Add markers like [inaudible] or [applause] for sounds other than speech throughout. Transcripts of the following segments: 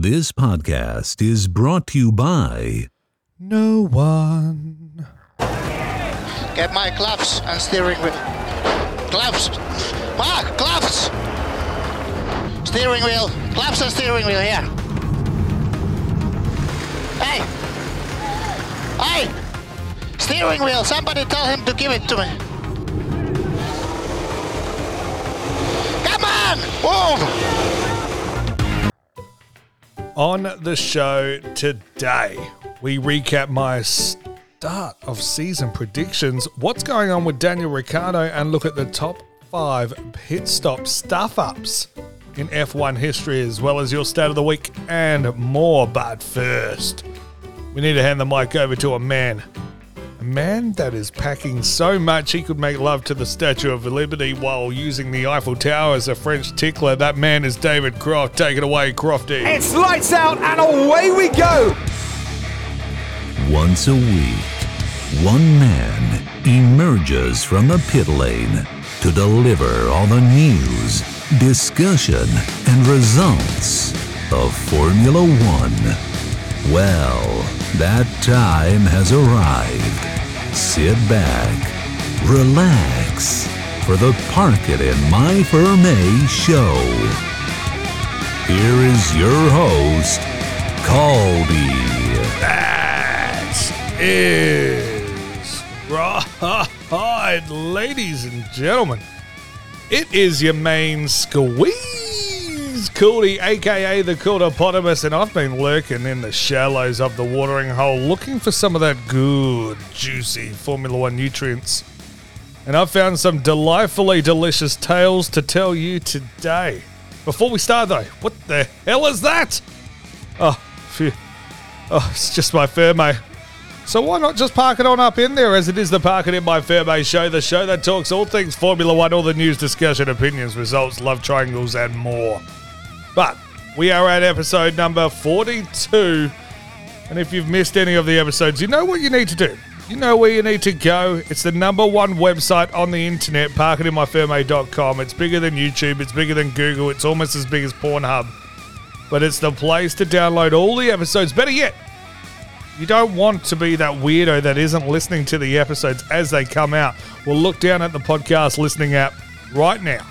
This podcast is brought to you by No one. Get my gloves and steering wheel. Gloves! Mark, gloves! Steering wheel. Gloves and steering wheel here. Hey! Hey! Steering wheel. Somebody tell him to give it to me. Come on! Move! On the show today, we recap my start of season predictions, what's going on with Daniel Ricciardo, and look at the top five pit stop stuff ups in F1 history, as well as your stat of the week and more. But first, we need to hand the mic over to a man. A man that is packing so much he could make love to the Statue of Liberty while using the Eiffel Tower as a French tickler. That man is David Croft. Take it away, Crofty. It's lights out and away we go. Once a week, one man emerges from the pit lane to deliver all the news, discussion, and results of Formula One. Well, that time has arrived. Sit back, relax for the Park It in My Ferme show. Here is your host, Colby. That is right, ladies and gentlemen. It is your main squeeze, Cooley, aka the Cooltopotamus, and I've been lurking in the shallows of the watering hole looking for some of that good, juicy Formula One nutrients. And I've found some delightfully delicious tales to tell you today. Before we start, though, what the hell is that? Oh, phew. Oh, it's just my Ferme. So why not just park it on up in there as it is the Park It In My Ferme show, the show that talks all things Formula One, all the news, discussion, opinions, results, love triangles, and more. But we are at episode number 42. And if you've missed any of the episodes, you know what you need to do. You know where you need to go. It's the number one website on the internet, parkitinmyferme.com. It's bigger than YouTube, it's bigger than Google, it's almost as big as Pornhub. But it's the place to download all the episodes. Better yet, you don't want to be that weirdo that isn't listening to the episodes as they come out. Well, look down at the podcast listening app right now.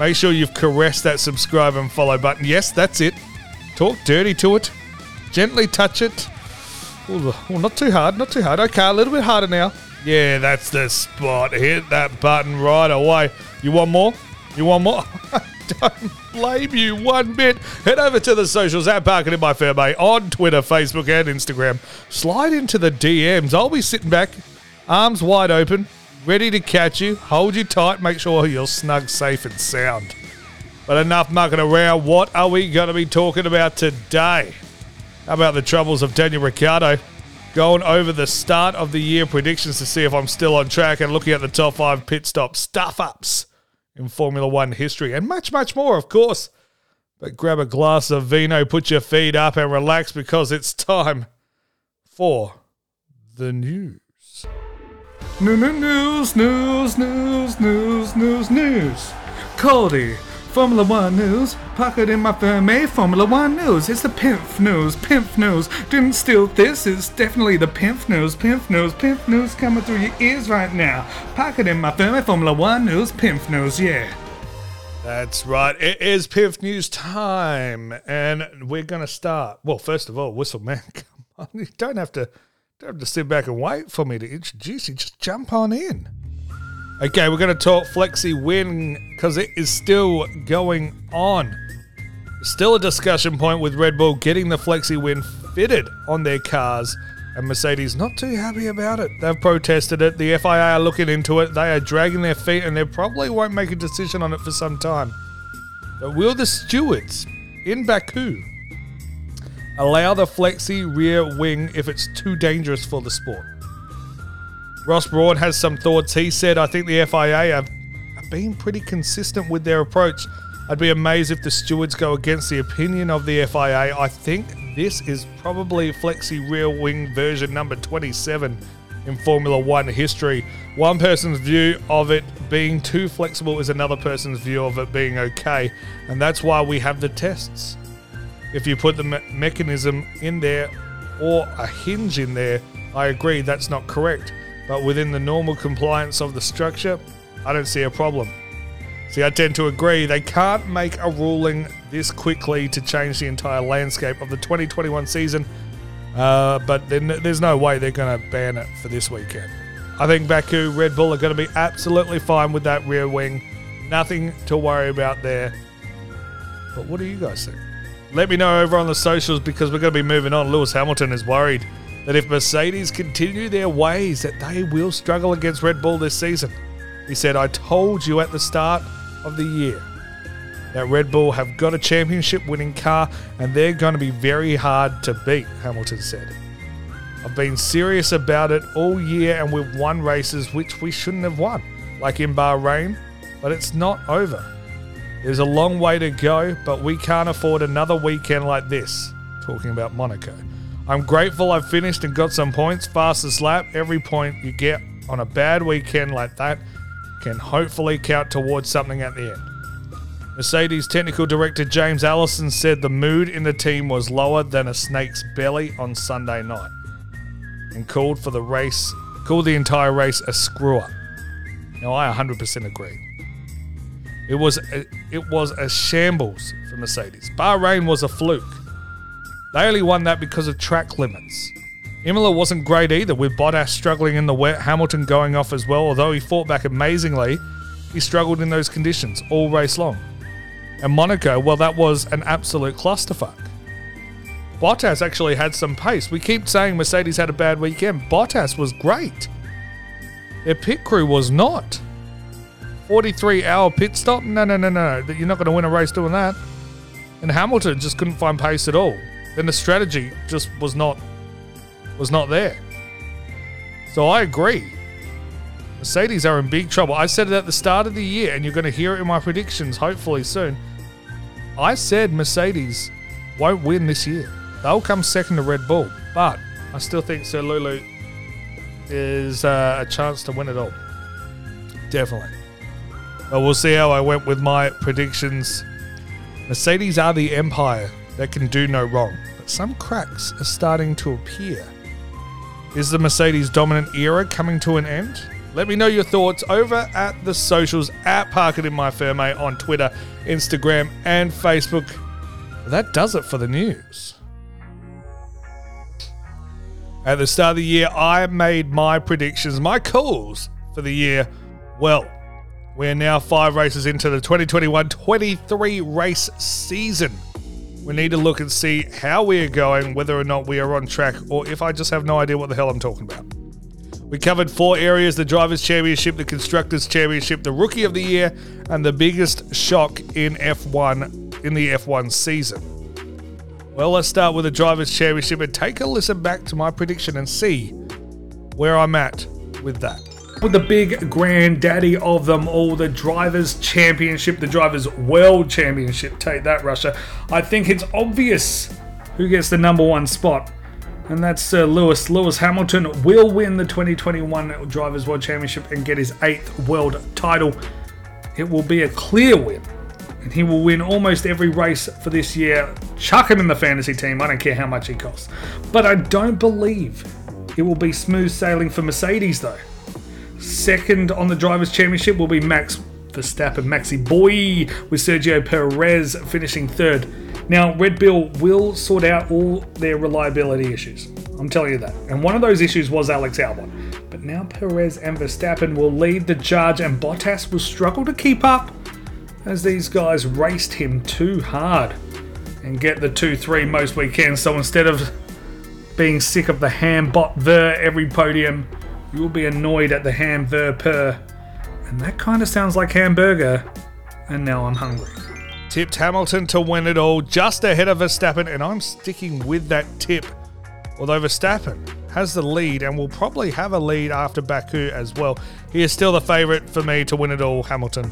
Make sure you've caressed that subscribe and follow button. Yes, that's it. Talk dirty to it. Gently touch it. Ooh, well, not too hard, not too hard. Okay, a little bit harder now. Yeah, that's the spot. Hit that button right away. You want more? You want more? [laughs] don't blame you one bit. Head over to the socials at Park It in My Ferme on Twitter, Facebook, and Instagram. Slide into the DMs. I'll be sitting back, arms wide open, ready to catch you. Hold you tight. Make sure you're snug, safe, and sound. But enough mucking around. What are we going to be talking about today? How about the troubles of Daniel Ricciardo? Going over the start of the year predictions to see if I'm still on track and looking at the top five pit stop stuff ups in Formula One history and much, much more, of course. But grab a glass of vino, put your feet up, and relax because it's time for the news. News, news, news, news, news, news. Cody, Formula One news. Park It in My Ferme, Formula One news. It's the Pimp news, Pimp news. Didn't steal this, it's definitely the Pimp news, Pimp news, Pimp news coming through your ears right now. Park It in My Ferme, Formula One news, Pimp news, yeah. That's right. It is Pimp News time, and we're going to start. Well, first of all, Whistle Man, [laughs] come on. You don't have to don't have to sit back and wait for me to introduce you. Just jump on in. Okay, we're going to talk Flexi Wing because it is still going on. Still a discussion point with Red Bull getting the Flexi Wing fitted on their cars, and Mercedes not too happy about it. They've protested it. The FIA are looking into it. They are dragging their feet, and they probably won't make a decision on it for some time. But will the stewards in Baku allow the flexi rear wing if it's too dangerous for the sport? Ross Brawn has some thoughts. He said, I think the FIA have been pretty consistent with their approach. I'd be amazed if the stewards go against the opinion of the FIA. I think this is probably Flexi rear wing version number 27 in Formula One history. One person's view of it being too flexible is another person's view of it being okay, and that's why we have the tests. If you put the me- mechanism in there or a hinge in there, I agree that's not correct, but within the normal compliance of the structure, I don't see a problem. See, I tend to agree. They can't make a ruling this quickly to change the entire landscape of the 2021 season, uh, but then there's no way they're going to ban it for this weekend. I think Baku, Red Bull are going to be absolutely fine with that rear wing. Nothing to worry about there. But what do you guys think? Let me know over on the socials because we're going to be moving on. Lewis Hamilton is worried that if Mercedes continue their ways, that they will struggle against Red Bull this season. He said, I told you at the start of the year that Red Bull have got a championship winning car and they're going to be very hard to beat, Hamilton said. I've been serious about it all year and we've won races which we shouldn't have won, like in Bahrain, but it's not over. There's a long way to go, but we can't afford another weekend like this. Talking about Monaco. I'm grateful I've finished and got some points. Fastest lap, every point you get on a bad weekend like that can hopefully count towards something at the end. Mercedes technical director James Allison said the mood in the team was lower than a snake's belly on Sunday night and called for the race, called the entire race a screw up. Now I 100% agree. It was a, it was a shambles for Mercedes. Bahrain was a fluke. They only won that because of track limits. Imola wasn't great either, with Bottas struggling in the wet, Hamilton going off as well. Although he fought back amazingly, he struggled in those conditions all race long. And Monaco, well, that was an absolute clusterfuck. Bottas actually had some pace. We keep saying Mercedes had a bad weekend. Bottas was great. Their pit crew was not. 43 hour pit stop? No, no, no, no. You're not going to win a race doing that. And Hamilton just couldn't find pace at all. Then the strategy just was not was not there. So I agree. Mercedes are in big trouble. I said it at the start of the year, and you're going to hear it in my predictions hopefully soon. I said Mercedes won't win this year. They'll come second to Red Bull, but I still think Sir Lulu is uh, a chance to win it all. Definitely. But we'll see how I went with my predictions. Mercedes are the empire that can do no wrong, but some cracks are starting to appear. Is the Mercedes dominant era coming to an end? Let me know your thoughts over at the socials at Park It in My Ferme on Twitter, Instagram, and Facebook. That does it for the news. At the start of the year, I made my predictions, my calls for the year. Well, we're now five races into the 2021 23 race season. We need to look and see how we are going, whether or not we are on track, or if I just have no idea what the hell I'm talking about. We covered four areas the Drivers' Championship, the Constructors' Championship, the Rookie of the Year, and the biggest shock in F1 in the F1 season. Well, let's start with the Drivers' Championship and take a listen back to my prediction and see where I'm at with that. With the big granddaddy of them all, the Drivers' Championship, the Drivers' World Championship. Take that, Russia. I think it's obvious who gets the number one spot. And that's Sir Lewis. Lewis Hamilton will win the 2021 Drivers' World Championship and get his eighth world title. It will be a clear win. And he will win almost every race for this year. Chuck him in the fantasy team. I don't care how much he costs. But I don't believe it will be smooth sailing for Mercedes, though. Second on the Drivers' Championship will be Max Verstappen, Maxi Boy, with Sergio Perez finishing third. Now, Red Bull will sort out all their reliability issues. I'm telling you that. And one of those issues was Alex Albon. But now Perez and Verstappen will lead the charge, and Bottas will struggle to keep up as these guys raced him too hard and get the 2 3 most weekends. So instead of being sick of the ham bot ver every podium, you'll be annoyed at the ham ver per. And that kind of sounds like hamburger, and now I'm hungry. Tipped Hamilton to win it all just ahead of Verstappen, and I'm sticking with that tip. Although Verstappen has the lead and will probably have a lead after Baku as well, he is still the favourite for me to win it all, Hamilton.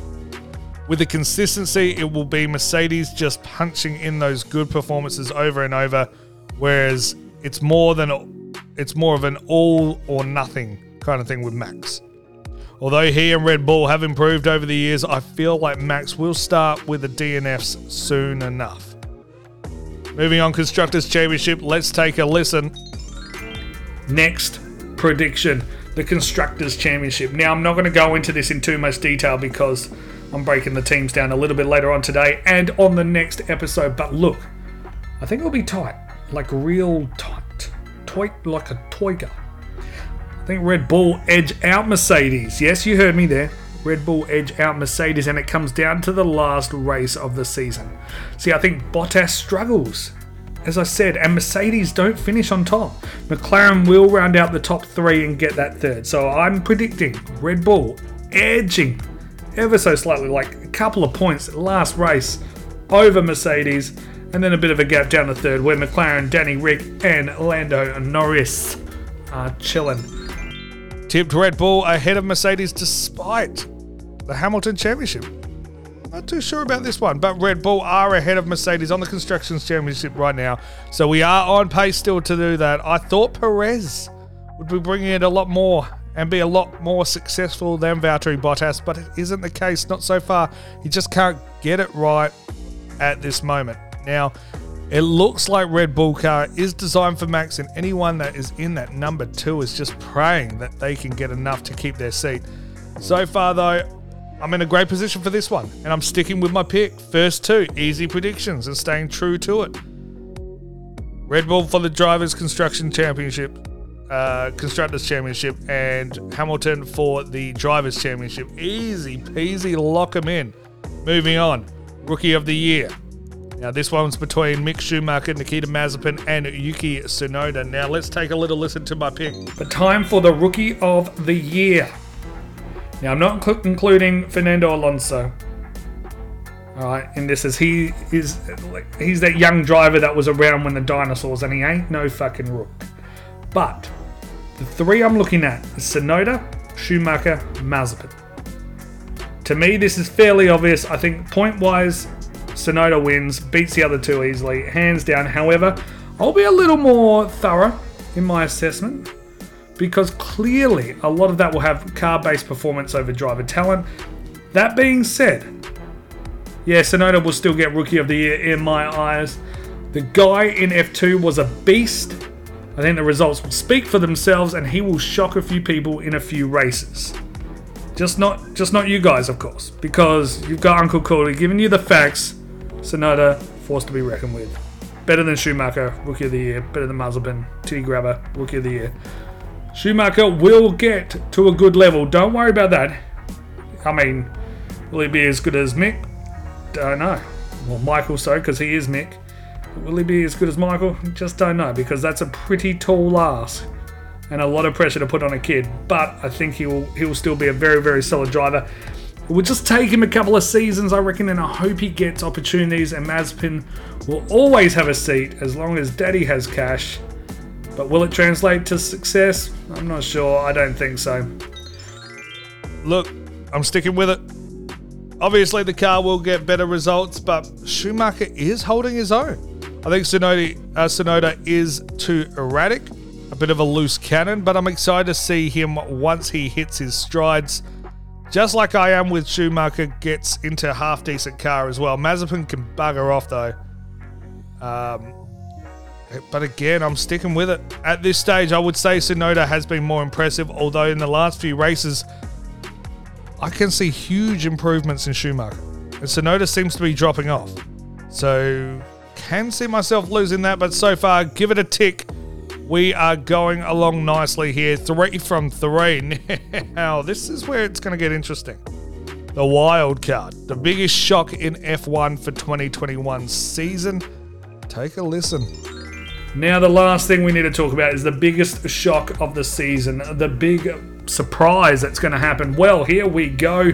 With the consistency, it will be Mercedes just punching in those good performances over and over, whereas it's more than it's more of an all or nothing kind of thing with Max. Although he and Red Bull have improved over the years, I feel like Max will start with the DNFs soon enough. Moving on, Constructors' Championship, let's take a listen. Next prediction the Constructors' Championship. Now, I'm not going to go into this in too much detail because I'm breaking the teams down a little bit later on today and on the next episode, but look, I think it'll be tight, like real tight. Toy, like a toiga. I think Red Bull edge out Mercedes. Yes, you heard me there. Red Bull edge out Mercedes, and it comes down to the last race of the season. See, I think Bottas struggles, as I said, and Mercedes don't finish on top. McLaren will round out the top three and get that third. So I'm predicting Red Bull edging ever so slightly, like a couple of points last race over Mercedes, and then a bit of a gap down the third where McLaren, Danny Rick, and Lando Norris are chilling. Tipped Red Bull ahead of Mercedes despite the Hamilton Championship. Not too sure about this one, but Red Bull are ahead of Mercedes on the Constructors Championship right now. So we are on pace still to do that. I thought Perez would be bringing it a lot more and be a lot more successful than Valtteri Bottas, but it isn't the case. Not so far. He just can't get it right at this moment. Now, it looks like Red Bull car is designed for Max, and anyone that is in that number two is just praying that they can get enough to keep their seat. So far, though, I'm in a great position for this one, and I'm sticking with my pick. First two, easy predictions, and staying true to it. Red Bull for the Drivers' Construction Championship, uh, Constructors' Championship, and Hamilton for the Drivers' Championship. Easy peasy, lock them in. Moving on, Rookie of the Year. Now, this one's between Mick Schumacher, Nikita Mazepin, and Yuki Tsunoda. Now, let's take a little listen to my pick. The time for the Rookie of the Year. Now, I'm not cl- including Fernando Alonso. All right, and this is he is he's that young driver that was around when the dinosaurs, and he ain't no fucking rook. But the three I'm looking at is Tsunoda, Schumacher, Mazepin. To me, this is fairly obvious. I think point wise, Tsunoda wins, beats the other two easily, hands down. However, I'll be a little more thorough in my assessment because clearly a lot of that will have car based performance over driver talent. That being said, yeah, Tsunoda will still get Rookie of the Year in my eyes. The guy in F2 was a beast. I think the results will speak for themselves and he will shock a few people in a few races. Just not just not you guys, of course, because you've got Uncle Cooley giving you the facts. Tsunoda, forced to be reckoned with. Better than Schumacher, Rookie of the Year. Better than Mazepin, Titty Grabber, Rookie of the Year. Schumacher will get to a good level. Don't worry about that. I mean, will he be as good as Mick? Don't know. Well, Michael so, because he is Mick. Will he be as good as Michael? Just don't know, because that's a pretty tall ask and a lot of pressure to put on a kid. But I think he will he will still be a very very solid driver. It will just take him a couple of seasons, I reckon, and I hope he gets opportunities. And Mazepin will always have a seat as long as Daddy has cash. But will it translate to success? I'm not sure. I don't think so. look, I'm sticking with it. Obviously, the car will get better results, but Schumacher is holding his own. I think Sonoda, uh, Tsunoda is too erratic, a bit of a loose cannon, but I'm excited to see him once he hits his strides. Just like I am with Schumacher, gets into half decent car as well. Mazepin can bugger off though. Um, but again, I'm sticking with it. At this stage, I would say Sonoda has been more impressive, although in the last few races, I can see huge improvements in Schumacher. And Sonoda seems to be dropping off. So, can see myself losing that, but so far, give it a tick. We are going along nicely here. Three from three. [laughs] Now, this is where it's going to get interesting. The wild card, the biggest shock in F1 for 2021 season. Take a listen. Now, the last thing we need to talk about is the biggest shock of the season, the big surprise that's going to happen. Well, here we go.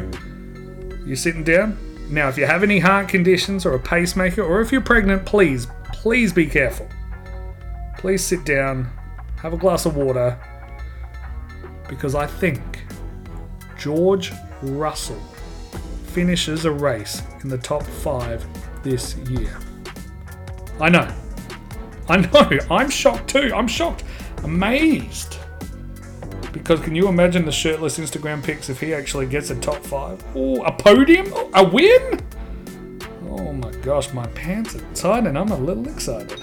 You sitting down? Now, if you have any heart conditions or a pacemaker, or if you're pregnant, please, please be careful. Please sit down, have a glass of water, because I think George Russell finishes a race in the top five this year. I know. I know. I'm shocked too. I'm shocked. Amazed. Because can you imagine the shirtless Instagram pics if he actually gets a top five? Oh, a podium? A win? Oh my gosh, my pants are tight and I'm a little excited.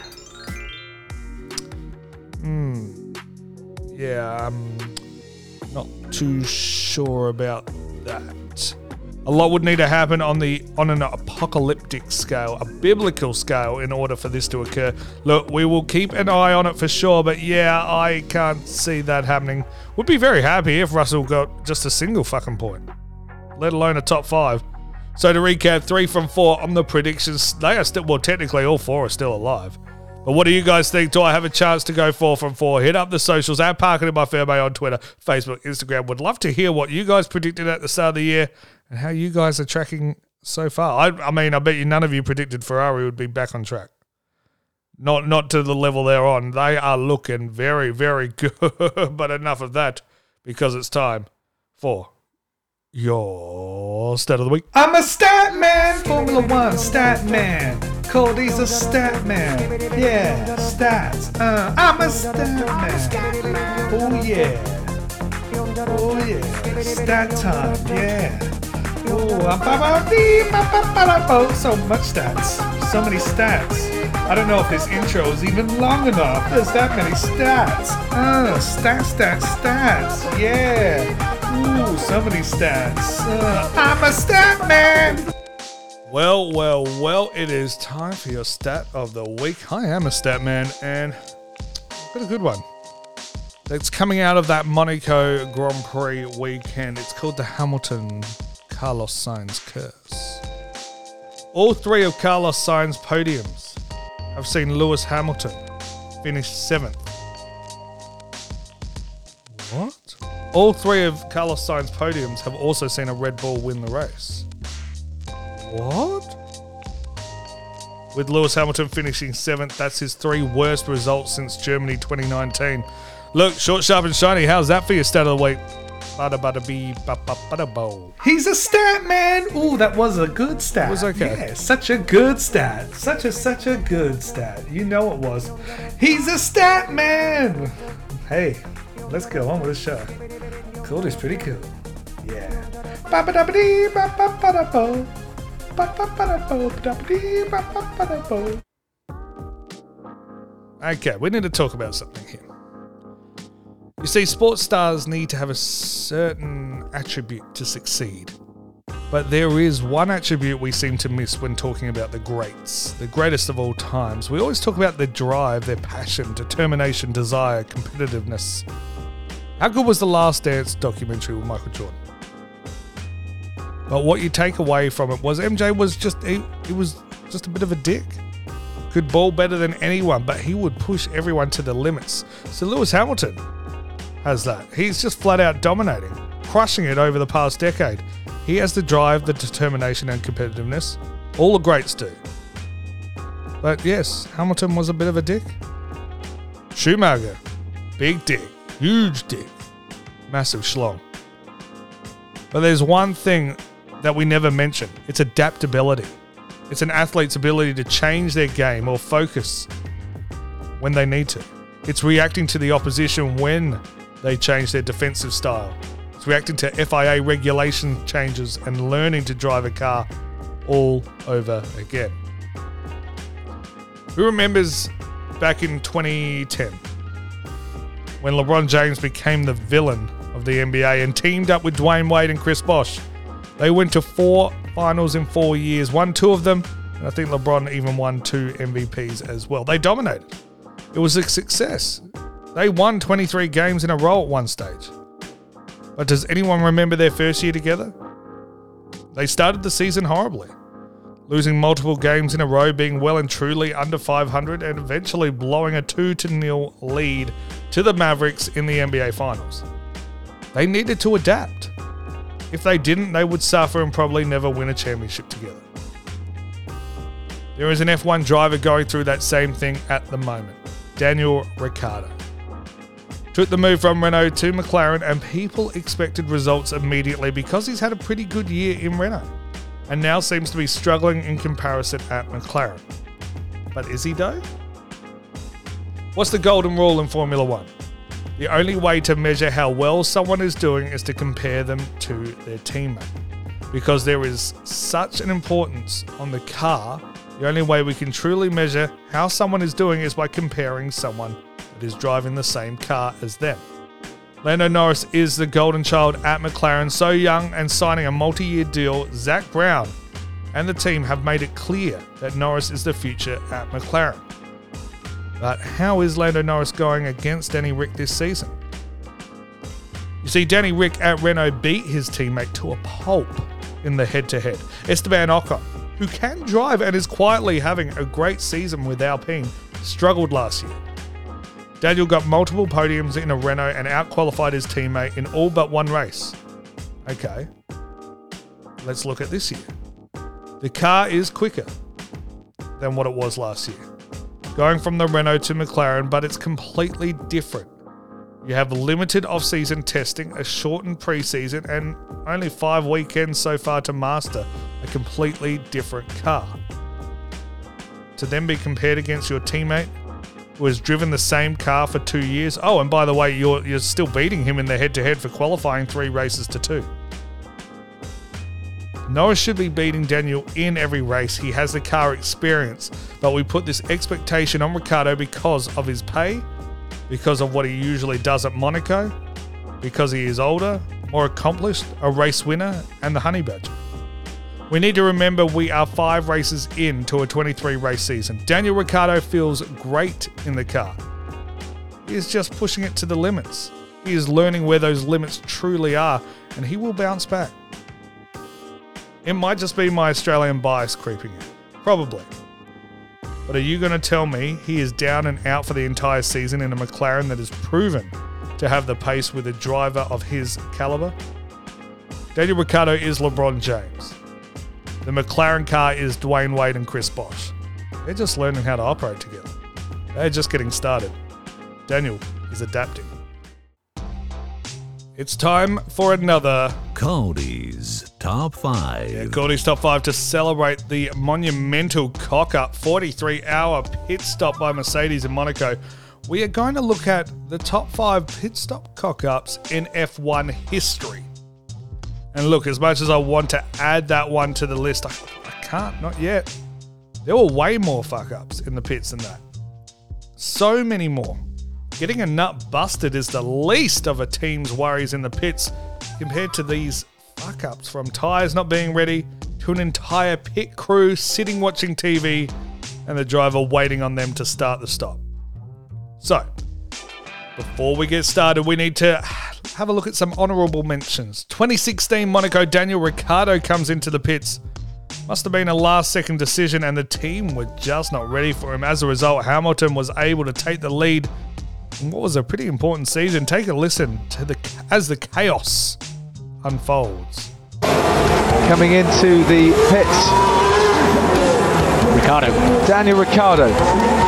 Yeah, I'm not too sure about that. A lot would need to happen on the on an apocalyptic scale, a biblical scale, in order for this to occur. Look, we will keep an eye on it for sure, but yeah, I can't see that happening. Would be very happy if Russell got just a single fucking point, let alone a top five. So to recap, three from four on the predictions. They are still well, technically all four are still alive. But what do you guys think? Do I have a chance to go four from four? Hit up the socials at Park It in My Ferme on Twitter, Facebook, Instagram. Would love to hear what you guys predicted at the start of the year and how you guys are tracking so far. I, I mean, I bet you none of you predicted Ferrari would be back on track. Not not to the level they're on. They are looking very, very [laughs] good. but enough of that because it's time for your stat of the week. I'm a stat man, Formula One stat man. Cody's a stat man. Yeah, stats. Uh, I'm a stat man. Oh yeah. Oh yeah. Stat time. Yeah. Oh, so much stats. So many stats. I don't know if this intro is even long enough. There's that many stats. Uh, stats, stats, stats. Yeah. Ooh, so many stats. Uh, I'm a stat man. Well, well, well, it is time for your stat of the week. I am a stat man, and I've got a good one. It's coming out of that Monaco Grand Prix weekend. It's called the Hamilton Carlos Sainz curse. All three of Carlos Sainz podiums have seen Lewis Hamilton finish seventh. What? All three of Carlos Sainz podiums have also seen a Red Bull win the race. What? With Lewis Hamilton finishing seventh, that's his three worst results since Germany 2019. Look, short, sharp, and shiny. How's that for your stat of the week? Bada bada bee, ba ba bada bo. He's a stat man. Ooh, that was a good stat. It was okay. Yeah, such a good stat. Such a such a good stat. You know it was. He's a stat man. Hey, let's go on with the show. Cool is pretty cool. Yeah. Ba ba da ba dee ba ba ba da bo. Okay, we need to talk about something here. You see, sports stars need to have a certain attribute to succeed. But there is one attribute we seem to miss when talking about the greats, the greatest of all times. We always talk about their drive, their passion, determination, desire, competitiveness. How good was the Last Dance documentary with Michael Jordan? But what you take away from it was MJ was just he, he was just a bit of a dick. Could ball better than anyone, but he would push everyone to the limits. So Lewis Hamilton has that. He's just flat out dominating, crushing it over the past decade. He has the drive, the determination, and competitiveness. All the greats do. But yes, Hamilton was a bit of a dick. Schumacher, big dick, huge dick, massive schlong. But there's one thing that we never mention it's adaptability. It's an athlete's ability to change their game or focus when they need to. It's reacting to the opposition when they change their defensive style. It's reacting to FIA regulation changes and learning to drive a car all over again. Who remembers back in 2010 when LeBron James became the villain of the NBA and teamed up with Dwyane Wade and Chris Bosh? They went to four finals in four years, won two of them, and I think LeBron even won two MVPs as well. They dominated. It was a success. They won 23 games in a row at one stage. But does anyone remember their first year together? They started the season horribly, losing multiple games in a row, being well and truly under 500, and eventually blowing a 2 0 lead to the Mavericks in the NBA Finals. They needed to adapt. If they didn't, they would suffer and probably never win a championship together. There is an F1 driver going through that same thing at the moment Daniel Ricciardo. Took the move from Renault to McLaren, and people expected results immediately because he's had a pretty good year in Renault and now seems to be struggling in comparison at McLaren. But is he though? What's the golden rule in Formula One? The only way to measure how well someone is doing is to compare them to their teammate. Because there is such an importance on the car, the only way we can truly measure how someone is doing is by comparing someone that is driving the same car as them. Lando Norris is the golden child at McLaren, so young and signing a multi year deal. Zak Brown and the team have made it clear that Norris is the future at McLaren. But how is Lando Norris going against Danny Rick this season? You see, Danny Rick at Renault beat his teammate to a pulp in the head to head. Esteban Ocon, who can drive and is quietly having a great season with Alpine, struggled last year. Daniel got multiple podiums in a Renault and outqualified his teammate in all but one race. Okay, let's look at this year. The car is quicker than what it was last year, going from the Renault to McLaren, but it's completely different. You have limited off season testing, a shortened pre season, and only five weekends so far to master a completely different car. To then be compared against your teammate who has driven the same car for two years. Oh, and by the way, you're, you're still beating him in the head to head for qualifying three races to two. Norris should be beating Daniel in every race. He has the car experience, but we put this expectation on Ricciardo because of his pay, because of what he usually does at Monaco, because he is older, more accomplished, a race winner, and the honey badger. We need to remember we are five races into a 23 race season. Daniel Ricciardo feels great in the car. He is just pushing it to the limits. He is learning where those limits truly are, and he will bounce back. It might just be my Australian bias creeping in. Probably. But are you going to tell me he is down and out for the entire season in a McLaren that is proven to have the pace with a driver of his caliber? Daniel Ricciardo is LeBron James. The McLaren car is Dwyane Wade and Chris Bosh. They're just learning how to operate together. They're just getting started. Daniel is adapting. It's time for another Cody's Top 5. yeah, Gordy's Top 5 to celebrate the monumental cock up 43 hour pit stop by Mercedes in Monaco. We are going to look at the top 5 pit stop cock ups in F1 history. And look, as much as I want to add that one to the list, I, I can't, not yet. There were way more fuck ups in the pits than that. So many more. Getting a nut busted is the least of a team's worries in the pits compared to these fuck ups from tyres not being ready to an entire pit crew sitting watching TV and the driver waiting on them to start the stop. So, before we get started, we need to have a look at some honourable mentions. 2016 Monaco Daniel Ricciardo comes into the pits. Must have been a last second decision, and the team were just not ready for him. As a result, Hamilton was able to take the lead in what was a pretty important season. Take a listen to the as the chaos unfolds. coming into the pits. Ricciardo. Daniel Ricciardo,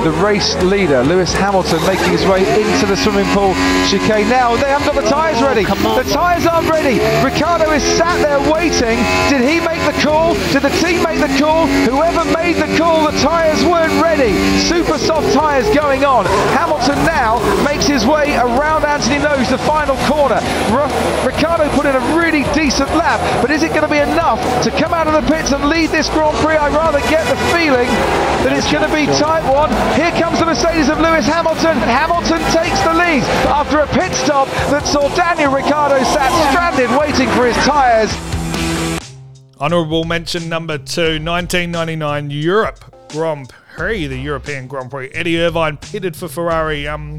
the race leader. Lewis Hamilton making his way into the swimming pool chicane. Now they haven't got the tyres ready. Oh, the tyres aren't ready. Ricciardo is sat there waiting. Did he make the call? Did the team make the call? Whoever made the call, the tyres weren't ready. Super soft tyres going on. Hamilton now makes his way around Antony Noghès, the final corner. R- Ricciardo put in a really decent lap, but is it going to be enough to come out of the pits and lead this Grand Prix? I rather get the feeling that it's going to be tight one. Here comes the Mercedes of Lewis Hamilton. Hamilton takes the lead after a pit stop that saw Daniel Ricciardo sat stranded waiting for his tyres. Honourable mention number two, 1999 Europe Grand Prix, the European Grand Prix. Eddie Irvine pitted for Ferrari. Um,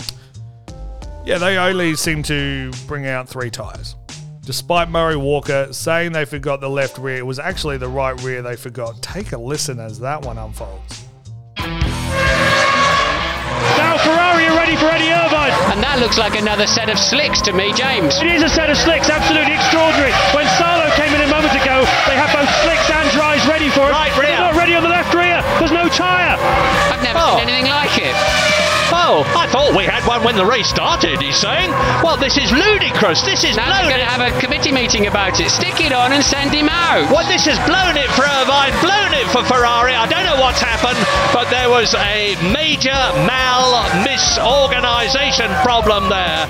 yeah, they only seem to bring out three tyres. Despite Murray Walker saying they forgot the left rear, it was actually the right rear they forgot. Take a listen as that one unfolds. Now Ferrari are ready for Eddie Irvine. And that looks like another set of slicks to me, James. It is a set of slicks, absolutely extraordinary. When Salo came in a moment ago, they had both slicks and dries ready for us. Right but rear. They're not ready on the left rear. There's no tyre. I've never Oh. seen anything like it. Oh, I thought we had one when the race started, he's saying. Well, this is ludicrous. This is Now they're going to have a committee meeting about it. Stick it on and send him out. Well, this has blown it for Irvine, blown it for Ferrari. I don't know what's happened, but there was a major mal misorganisation problem there.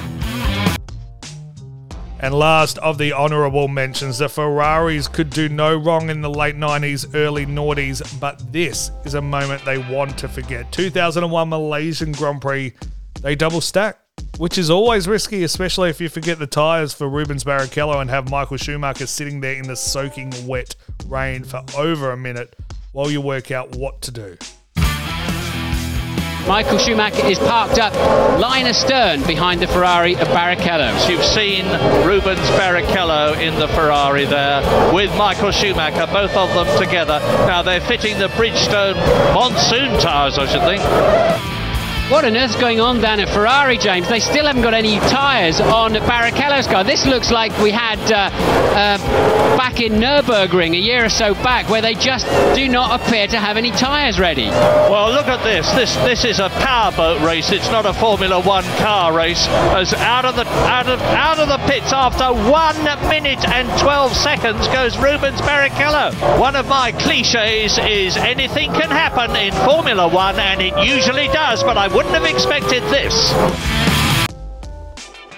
And last of the honourable mentions, the Ferraris could do no wrong in the late 90s, early noughties, but this is a moment they want to forget. 2001 Malaysian Grand Prix, they double stack, which is always risky, especially if you forget the tyres for Rubens Barrichello and have Michael Schumacher sitting there in the soaking wet rain for over a minute while you work out what to do. Michael Schumacher is parked up line astern behind the Ferrari of Barrichello. You've seen Rubens Barrichello in the Ferrari there with Michael Schumacher, both of them together. Now they're fitting the Bridgestone monsoon tyres, I should think. What on earth's going on down at Ferrari, James? They still haven't got any tyres on Barrichello's car. This looks like we had uh, uh, back in Nürburgring a year or so back, where they just do not appear to have any tyres ready. Well, look at this. This this is a powerboat race. It's not a Formula One car race. As out of the out of out of the pits after one minute and twelve seconds goes Rubens Barrichello. One of my cliches is anything can happen in Formula One, and it usually does. But I wouldn't have expected this.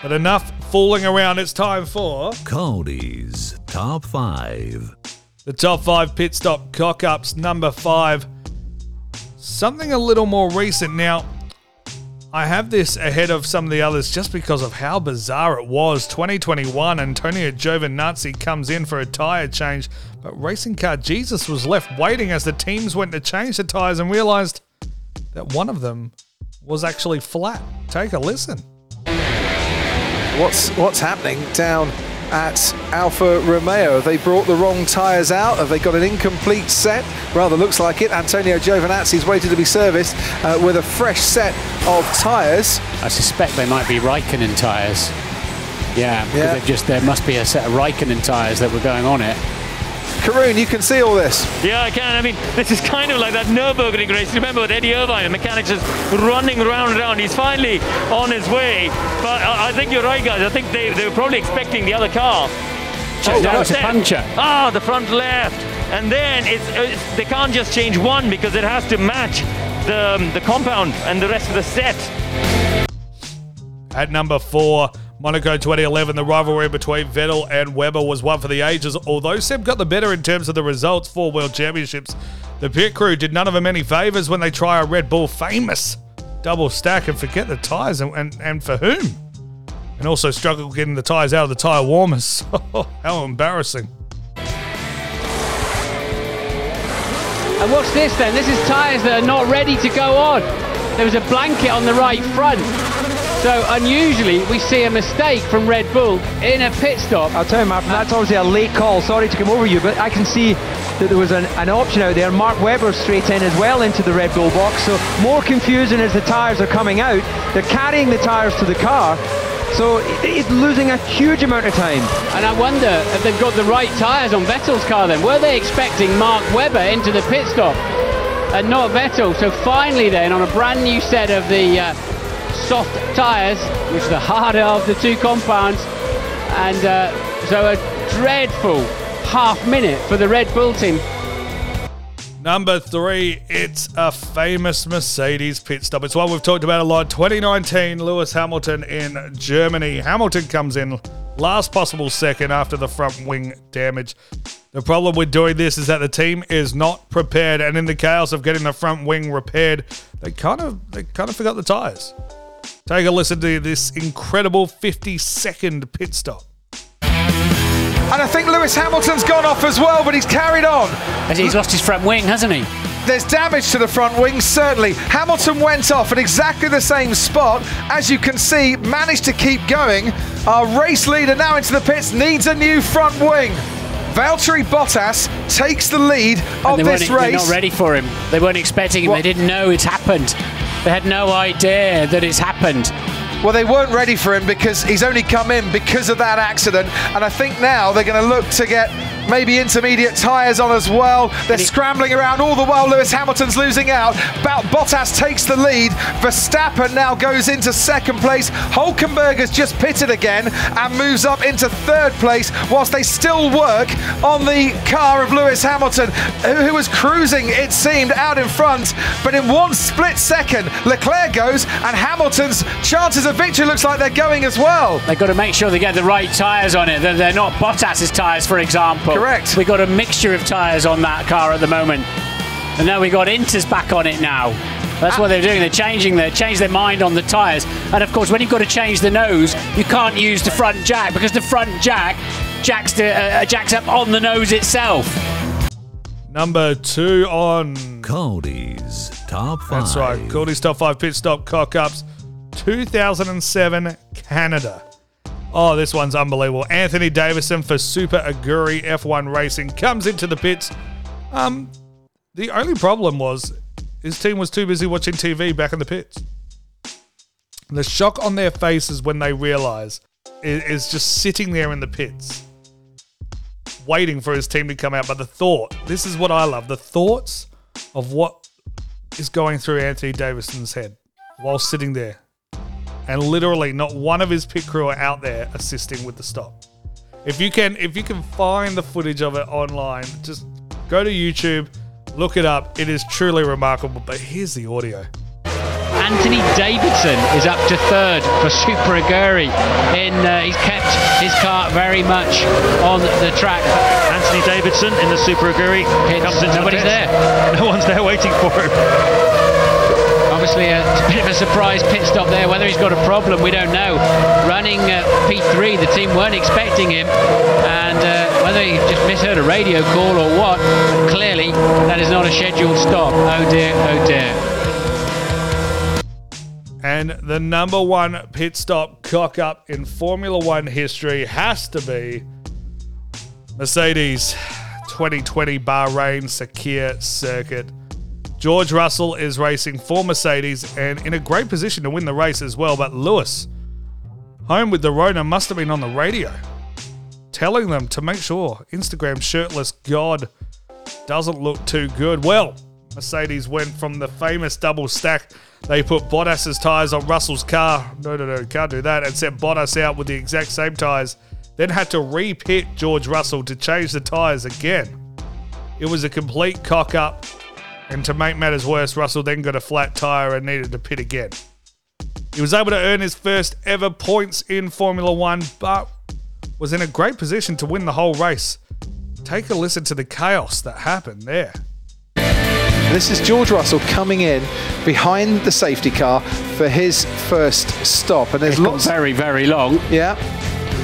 But enough fooling around, it's time for Cody's Top 5. The top five pit stop cock ups. Number five. Something a little more recent. Now, I have this ahead of some of the others just because of how bizarre it was. 2021, Antonio Giovinazzi comes in for a tyre change, but Racing Car Jesus was left waiting as the teams went to change the tyres and realised that one of them was actually flat. Take a listen. What's what's happening down at Alfa Romeo? Have they brought the wrong tyres out? Have they got an incomplete set? Rather looks like it. Antonio Giovinazzi's waiting to be serviced uh, with a fresh set of tyres. I suspect they might be Raikkonen tyres. Yeah, because Yeah. just there must be a set of Raikkonen tyres that were going on it. Karun, you can see all this. Yeah, I can. I mean, this is kind of like that Nürburgring race. Remember with Eddie Irvine, the mechanics just running round and round. He's finally on his way. But I, I think you're right, guys. I think they, they were probably expecting the other car. Oh, that was a puncture. Ah, the front left. And then it's, it's they can't just change one because it has to match the, um, the compound and the rest of the set. At number four, Monaco 2011, the rivalry between Vettel and Webber was one for the ages. Although Seb got the better in terms of the results for World Championships, the pit crew did none of them any favours when they try a Red Bull famous double stack and forget the tyres and, and, and for whom? And also struggle getting the tyres out of the tyre warmers. [laughs] How embarrassing. And what's this then? This is tyres that are not ready to go on. There was a blanket on the right front. So unusually we see a mistake from Red Bull in a pit stop. I'll tell you, Martin, that's obviously a late call. Sorry to come over you, but I can see that there was an, an option out there. Mark Webber straight in as well into the Red Bull box. So more confusion as the tyres are coming out. They're carrying the tyres to the car. So it- it's losing a huge amount of time. And I wonder if they've got the right tyres on Vettel's car then. Were they expecting Mark Webber into the pit stop? and not Vettel. So finally, then, on a brand new set of the uh, soft tyres, which are the harder of the two compounds, and uh, so a dreadful half minute for the Red Bull team. Number three, it's a famous Mercedes pit stop. It's one we've talked about a lot. 2019, Lewis Hamilton in Germany. Hamilton comes in last possible second after the front wing damage. The problem with doing this is that the team is not prepared, and in the chaos of getting the front wing repaired, they kind of they kind of forgot the tires. Take a listen to this incredible 50 second pit stop. And I think Lewis Hamilton's gone off as well, but he's carried on. As he's lost his front wing, hasn't he? There's damage to the front wing, certainly. Hamilton went off at exactly the same spot. As you can see, managed to keep going. Our race leader now into the pits needs a new front wing. Valtteri Bottas takes the lead of they this weren't, race. They're not ready for him. They weren't expecting him. They didn't know it's happened. They had no idea that it's happened. Well, they weren't ready for him because he's only come in because of that accident. And I think now they're going to look to get maybe intermediate tyres on as well. They're scrambling around all the while Lewis Hamilton's losing out. Bout Bottas takes the lead. Verstappen now goes into second place. Hulkenberg has just pitted again and moves up into third place whilst they still work on the car of Lewis Hamilton, who, was cruising, it seemed, out in front. But in one split second, Leclerc goes and Hamilton's chances of victory looks like they're going as well. They've got to make sure they get the right tyres on it. They're, they're not Bottas's tyres, for example. Correct. We've got a mixture of tyres on that car at the moment. And now we've got Inter's back on it now. That's what they're doing. They're changing their change their mind on the tyres. And of course, when you've got to change the nose, you can't use the front jack because the front jack jacks, the, uh, jacks up on the nose itself. Number two on Cody's Top 5. That's right. Cody's top five pit stop cock ups 2007 Canada. Oh, this one's unbelievable. Anthony Davidson for Super Aguri F1 Racing comes into the pits. Um, the only problem was his team was too busy watching TV back in the pits. The shock on their faces when they realize is, is just sitting there in the pits, waiting for his team to come out. But the thought, this is what I love the thoughts of what is going through Anthony Davidson's head while sitting there. And literally not one of his pit crew are out there assisting with the stop. If you can if you can find the footage of it online, just go to YouTube, look it up. It is truly remarkable. But here's the audio. Anthony Davidson is up to third for Super Aguri. In uh, he's kept his car very much on the track. Anthony Davidson in the Super Aguri comes into Nobody's the pits. there. [laughs] No one's there waiting for him. Obviously, a bit of a surprise pit stop there. Whether he's got a problem, we don't know. Running uh, P3, the team weren't expecting him, and uh, whether he just misheard a radio call or what, clearly that is not a scheduled stop. Oh dear, oh dear. And the number one pit stop cock up in Formula One history has to be Mercedes 2020 Bahrain Sakhir circuit. George Russell is racing for Mercedes and in a great position to win the race as well. But Lewis, home with the Rona, must have been on the radio telling them to make sure Instagram shirtless God doesn't look too good. Well, Mercedes went from the famous double stack. They put Bottas's tyres on Russell's car. No, no, no, can't do that. And sent Bottas out with the exact same tyres. Then had to re-pit George Russell to change the tyres again. It was a complete cock up. And to make matters worse, Russell then got a flat tyre and needed to pit again. He was able to earn his first ever points in Formula One, but was in a great position to win the whole race. Take a listen to the chaos that happened there. This is George Russell coming in behind the safety car for his first stop, and there's It's lots. very, very long. Yeah.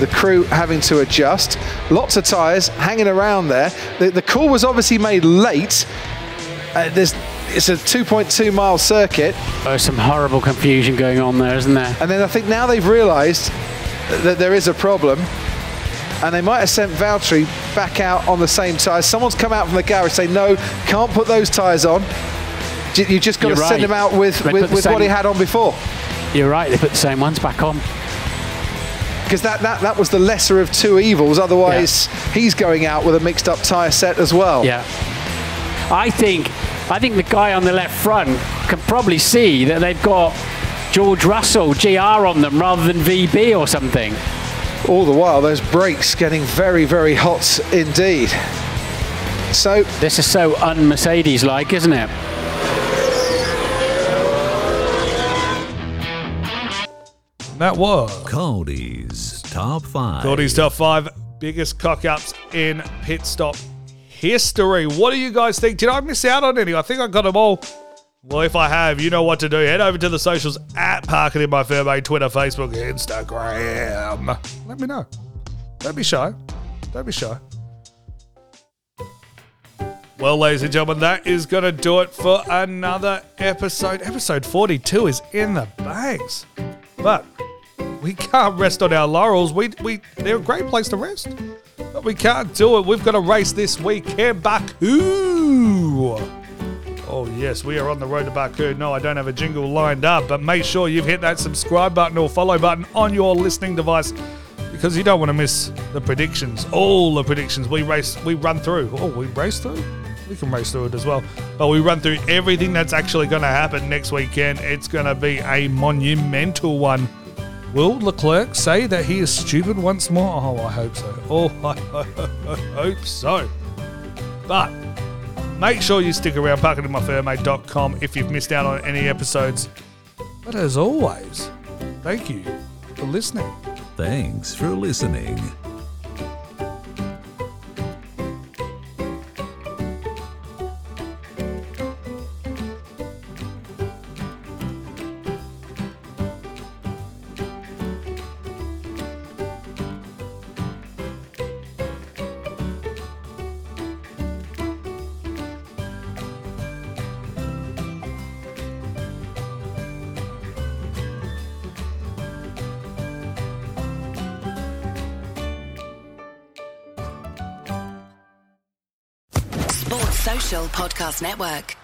The crew having to adjust. Lots of tyres hanging around there. The, the call was obviously made late. Uh, there's, it's a 2.2 mile circuit. There's some horrible confusion going on there, isn't there? And then I think now they've realised that there is a problem. And they might have sent Valtteri back out on the same tyres. Someone's come out from the garage saying, no, can't put those tyres on. You've just got You're to send him out with, They with, with what he had on before. You're right, they put the same ones back on. Because that, that, that was the lesser of two evils. Otherwise, he's going out with a mixed up tyre set as well. Yeah. I think I think the guy on the left front can probably see that they've got George Russell GR on them rather than VB or something. All the while, those brakes getting very, very hot indeed. So this is so un-Mercedes like, isn't it? That was Cody's Top 5. Cody's top five biggest cock ups in pit stop history. What do you guys think? Did I miss out on any? I think I got them all. Well, if I have, you know what to do. Head over to the socials at Park It in My Ferme, Twitter, Facebook, Instagram. Let me know. Don't be shy. Don't be shy. Well, ladies and gentlemen, that is going to do it for another episode. Episode 42 is in the bags. But we can't rest on our laurels. We, we, they're a great place to rest. But we can't do it. We've got a race this weekend. Baku. Oh, yes, we are on the road to Baku. No, I don't have a jingle lined up, but make sure you've hit that subscribe button or follow button on your listening device because you don't want to miss the predictions. All the predictions we race, we run through. Oh, we race through? We can race through it as well. But we run through everything that's actually going to happen next weekend. It's going to be a monumental one. Will Leclerc say that he is stupid once more? Oh, I hope so. [laughs] Oh, I hope so. But make sure you stick around parcitinmyferme.com if you've missed out on any episodes. But as always, thank you for listening. Thanks for listening. Network.